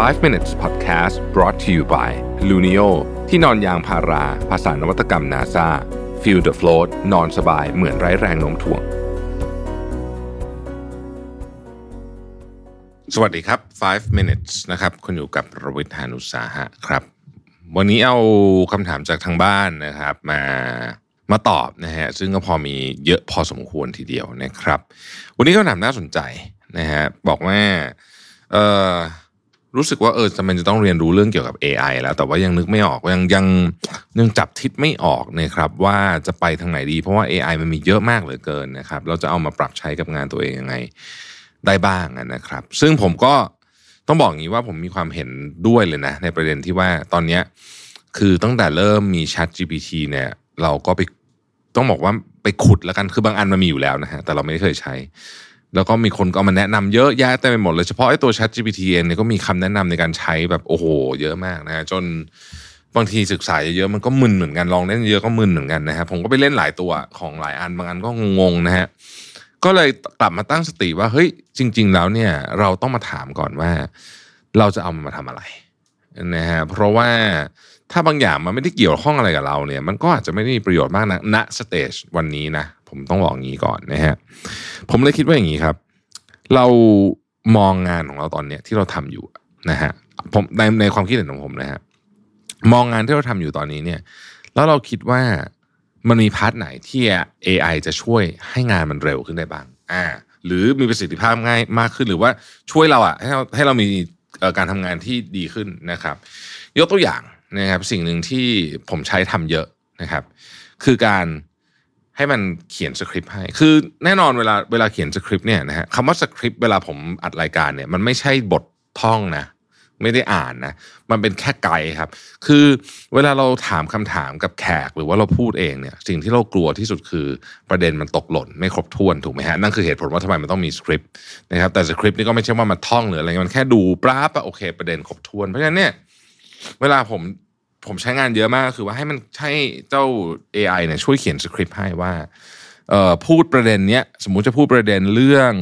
5 minutes podcast brought to you by Luno ที่นอนยางพารา ภาษานวัตกรรม NASA feel the float นอนสบายเหมือนไร้แรงโน้มถ่วง สวัสดีครับ 5 minutes นะครับ คุณอยู่กับรวิทยานุสาหะครับ วันนี้เอาคำถามจากทางบ้านนะครับมามาตอบนะฮะซึ่งก็พอมีเยอะพอสมควรทีเดียวนะครับ วันนี้ก็ถามน่าสนใจนะฮะบอกว่าเออ รู้สึกว่าเออจะมันจะต้องเรียนรู้เรื่องเกี่ยวกับ AI แล้ว แต่ว่ายังนึกไม่ออกยังยังยังจับทิศไม่ออกนะครับ ว่าจะไปทางไหนดี เพราะว่า AI มันมีเยอะมากเหลือเกินนะครับ เราจะเอามาปรับใช้กับงานตัวเองยังไงได้บ้างนะครับ ซึ่งผมก็ต้องบอกอย่างนี้ว่าผมมีความเห็นด้วยเลยนะ ในประเด็นที่ว่าตอนเนี้ยคือตั้งแต่เริ่มมี Chat GPT เนี่ย เราก็ไปต้องบอกว่าไปขุดแล้วกันคือบางอันมันมีอยู่แล้วนะฮะแต่เราไม่เคยใช้ แล้วก็มีคนก็เอามาแนะนำเยอะแยะเต็มไปหมดเลยเฉพาะไอ้ตัว Chat GPT เองเนี่ยก็มีคำแนะนำในการใช้แบบโอ้โห เยอะมากนะฮะจนบางทีศึกษาเยอะมันก็มึนเหมือนกันลองเล่นเยอะก็มึนเหมือนกันนะฮะผมก็ไปเล่นหลายตัวของหลายอันบางอันก็งงๆนะฮะก็เลยกลับมาตั้งสติว่าเฮ้ยจริง ๆ แล้วเนี่ย เราต้องมาถามก่อนว่า เราจะเอามันมาทำอะไรนะฮะเพราะว่าถ้าบางอย่างมันไม่ได้เกี่ยวข้องอะไรกับเราเนี่ย มันก็อาจจะไม่ได้มีประโยชน์มากนะณ stage วันนี้นะ ผมต้องบอกงี้ก่อนนะฮะผมเลยคิดว่าอย่างนี้ครับ เรามองงานของเราตอนเนี้ยที่เราทำอยู่นะฮะผมในในความคิดเห็นของผมนะฮะมองงานที่เราทำอยู่ตอนนี้เนี่ย แล้วเราคิดว่ามันมี part ไหนที่ AI จะช่วยให้งานมันเร็วขึ้นได้บ้าง อ่า หรือมีประสิทธิภาพง่ายมากขึ้นหรือว่าช่วยเราอะให้เราให้เรามีการทำงานที่ดีขึ้นนะครับ ยกตัวอย่างนะครับสิ่งหนึ่งที่ผมใช้ทำเยอะนะครับ คือการ ให้มันเขียนสคริปต์ให้ คือแน่นอนเวลาเวลาเขียนสคริปต์เนี่ยนะฮะคำว่าสคริปต์เวลาผมอัดรายการเนี่ยมันไม่ใช่บทท่องนะไม่ได้อ่านนะมันเป็นแค่ไกด์ครับ คือเวลาเราถามคำถามกับแขกหรือว่าเราพูดเองเนี่ย สิ่งที่เรากลัวที่สุดคือประเด็นมันตกหล่นไม่ครบถ้วนถูกไหมฮะนั่นคือเหตุผลว่าทำไมมันต้องมีสคริปต์นะครับแต่สคริปต์นี่ก็ไม่ใช่ว่ามันท่องหรืออะไรมันแค่ดูปราบโอเค ประเด็นครบถ้วนเพราะฉะนั้นเนี่ยเวลาผม ผมใช้งานเยอะมากคือว่าให้มันให้เจ้า AI เนี่ยช่วยเขียนสคริปต์ให้ว่าพูดประเด็นเนี้ยสมมุติจะพูดประเด็นเรื่อง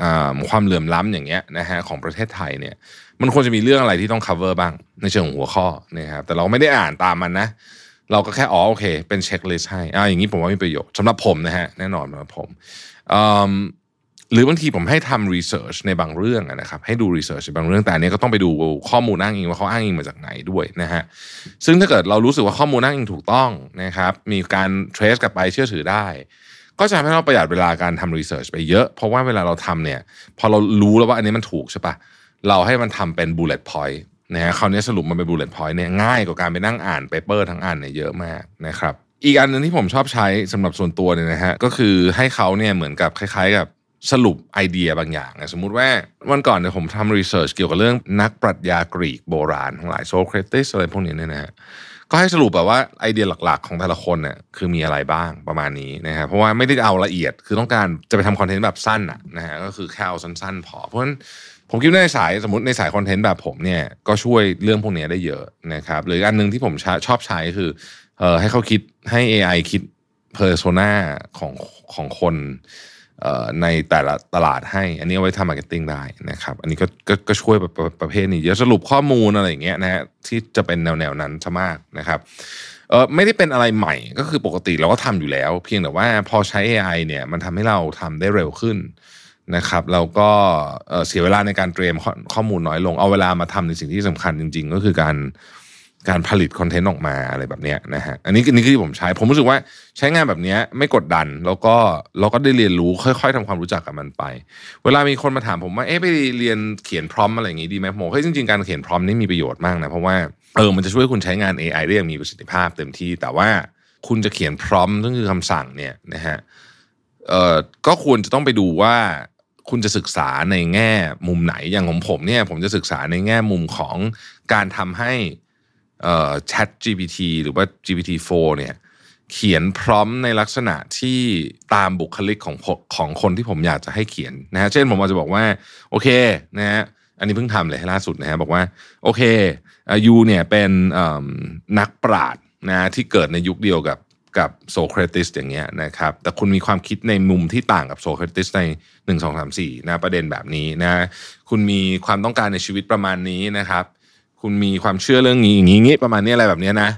อความเหลื่อมล้ำอย่างเงี้ยนะฮะของประเทศไทยเนี่ยมันควรจะมีเรื่องอะไรที่ต้อง cover บ้างในเชิงหัวข้อนะครับแต่เราไม่ได้อ่านตามมันนะเราก็แค่อ๋อโอเค เป็นเช็คลิสต์ให้อ่าอย่างนี้ผมว่ามีประโยชน์สำหรับผมนะฮะแน่นอนสำหรับผม หรือบางทีผมให้ทำ research ในบางเรื่องนะครับให้ดู research ในบางเรื่องแต่อันนี้ก็ต้องไปดูข้อมูลอ้างอิงว่าเขาอ้างอิงมาจากไหนด้วยนะฮะซึ่งถ้าเกิดเรารู้สึกว่าข้อมูลอ้างอิงถูกต้องนะครับมีการ trace กลับไปเชื่อถือได้ ก็จะทำให้เราประหยัดเวลาการทำ research ไปเยอะ เพราะว่าเวลาเราทำเนี่ยพอเรารู้แล้วว่าอันนี้มันถูกใช่ปะเราให้มันทำเป็น bullet point นะฮะคราวนี้สรุปมันเป็น bullet point เนี่ยง่ายกว่าการไปนั่งอ่าน paper ทั้งอันเนี่ยเยอะมากนะครับอีกอันหนึ่งที่ผมชอบใช้สำหรับส่วนตัวเนี่ยนะฮะก็คือให้เขาเนี่ยเหมือนกับคล้าย ๆ กับ สรุปไอเดียบางอย่างสมมุติว่าวันก่อนเนี่ยผมทำ research เกี่ยวกับเรื่องนักปรัชญากรีกโบราณทั้งหลายโซเครติสอะไรพวกนี้เนี่ยนะฮะก็ให้สรุปแบบว่าไอเดียหลักๆ ของแต่ละคนเนี่ยคือมีอะไรบ้างประมาณนี้นะฮะเพราะว่าไม่ได้เอาละเอียดคือต้องการจะไปทำ content แบบสั้นอะนะฮะก็คือแค่เอาสั้นๆ พอเพราะฉะนั้นผมคิดว่าในสายสมมติในสาย content แบบผมเนี่ยก็ช่วยเรื่องพวกนี้ได้เยอะนะครับหรืออันนึงที่ผมชอบใช้คือเอ่อให้เขาคิดให้ AI คิด persona ของของคน ในแต่ละตลาดให้ อันนี้เอาไว้ทำ marketing ได้นะครับ อันนี้ก็กก็ช่วยแบบประเภทนี้เยอะสรุปข้อมูลอะไรอย่างเงี้ยนะฮะที่จะเป็นแนวแนวนั้นซะมากนะครับเออไม่ได้เป็นอะไรใหม่ก็คือปกติเราก็ทำอยู่แล้ว เพียงแต่ว่าพอใช้ AI เนี่ยมันทำให้เราทำได้เร็วขึ้นนะครับแล้วก็เสียเวลาในการเตรียมข้อมูลน้อยลง เอาเวลามาทำในสิ่งที่สำคัญจริง ๆ ก็คือการ การผลิตคอนเทนต์ออกมาอะไรแบบนี้นะฮะอันนี้นี่คือที่ผมใช้ผมรู้สึกว่าใช้งานแบบนี้ไม่กดดันแล้วก็เราก็ได้เรียนรู้ค่อย ๆทำความรู้จักกับมันไป เวลามีคนมาถามผมว่าเอ๊ะไปเรียนเขียนพร้อมอะไรอย่างงี้ดีไหมผมเฮ้ยจริงๆการเขียนพร้อมนี่มีประโยชน์มากนะเพราะว่าเออมันจะช่วยคุณใช้งาน AI ได้อย่างมีประสิทธิภาพเต็มที่ แต่ว่าคุณจะเขียนพร้อมซึ่งคือคำสั่งเนี่ยนะฮะเออก็ควรจะต้องไปดูว่าคุณจะศึกษาในแง่มุมไหนอย่างของผมเนี่ย ผมจะศึกษาในแง่มุมของการทำให้ เอ่อ Chat GPT หรือว่า GPT-4 เนี่ยเขียนพร้อมในลักษณะที่ตามบุคลิกของของคนที่ผมอยากจะให้เขียนนะฮะเช่นผมอาจจะบอกว่าโอเคนะฮะอันนี้เพิ่งทำเลยล่าสุดนะฮะบอกว่าโอเคยูเนี่ยเป็นนักปราชญ์นะที่เกิดในยุคเดียวกับกับโซเครติสอย่างเงี้ยนะครับแต่คุณมีความคิดในมุมที่ต่างกับโซเครติสใน 1 2 3 4นะประเด็นแบบนี้นะคุณมีความต้องการในชีวิตประมาณนี้นะครับ คุณมีความเชื่อเรื่องนี้อย่างนี้ประมาณนี้อะไรแบบนี้นะ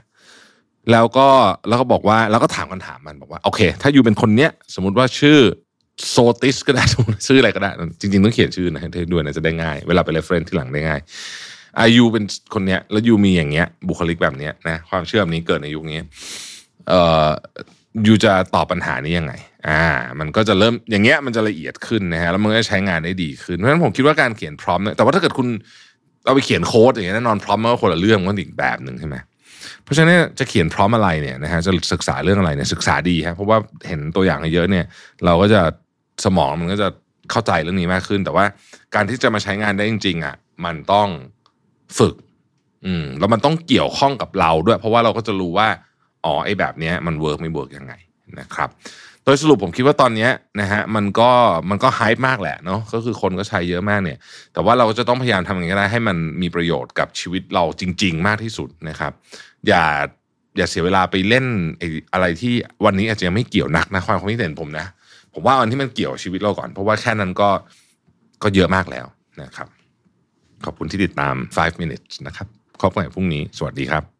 แล้วก็แล้วก็บอกว่าแล้วก็ถามคำถามมันบอกว่าโอเค ถ้าอยู่เป็นคนเนี้ย สมมติว่าชื่อโซเครติสก็ได้ชื่ออะไรก็ได้ จริง ๆ ต้องเขียนชื่อนะให้ด้วยนะจะได้ง่าย เวลาไป reference ทีหลังได้ง่ายอายุเป็นคนเนี้ย แล้วยูมีอย่างเงี้ย บุคลิกแบบเนี้ยนะความเชื่อแบบนี้เกิดในยุคนี้ เอ่อยูจะตอบปัญหานี้ยังไง อ่า มันก็จะเริ่มอย่างเงี้ยมันจะละเอียดขึ้นนะฮะแล้วมันก็ใช้งานได้ดีขึ้นเพราะฉะนั้นผมคิดว่าการเขียนพร้อมเนี่ยแต่ว่าถ้าเกิดคุณ เอาไปเขียนโค้ดอย่างเงี้ยแน่นอนพร้อมมันก็คนละเรื่องมันอีกแบบหนึ่งใช่ไหมเพราะฉะนั้นจะเขียนพร้อมอะไรเนี่ยนะฮะจะศึกษาเรื่องอะไรเนี่ยศึกษาดีครับเพราะว่าเห็นตัวอย่างเยอะเนี่ย เราก็จะสมองมันก็จะเข้าใจเรื่องนี้มากขึ้น แต่ว่าการที่จะมาใช้งานได้จริงๆอะมันต้องฝึก อืมแล้วมันต้องเกี่ยวข้องกับเราด้วย เพราะว่าเราก็จะรู้ว่าอ๋อไอ้แบบเนี้ยมัน work ไม่ work ยังไงนะครับ โดยสรุปผมคิดว่าตอนนี้นะฮะมันก็มันก็ hype มากแหละเนาะก็คือคนก็ใช้เยอะมากเนี่ย แต่ว่าเราก็จะต้องพยายามทำอย่างไรให้มันมีประโยชน์กับชีวิตเราจริง ๆ มากที่สุดนะครับ อย่าอย่าเสียเวลาไปเล่นอะไรที่วันนี้อาจจะยังไม่เกี่ยวนักนะความคิดเห็นผมนะ ผมว่าอันที่มันเกี่ยวชีวิตเราก่อน เพราะว่าแค่นั้นก็ก็เยอะมากแล้วนะครับ ขอบคุณที่ติดตาม 5 minutes นะครับพบกันพรุ่งนี้ สวัสดีครับ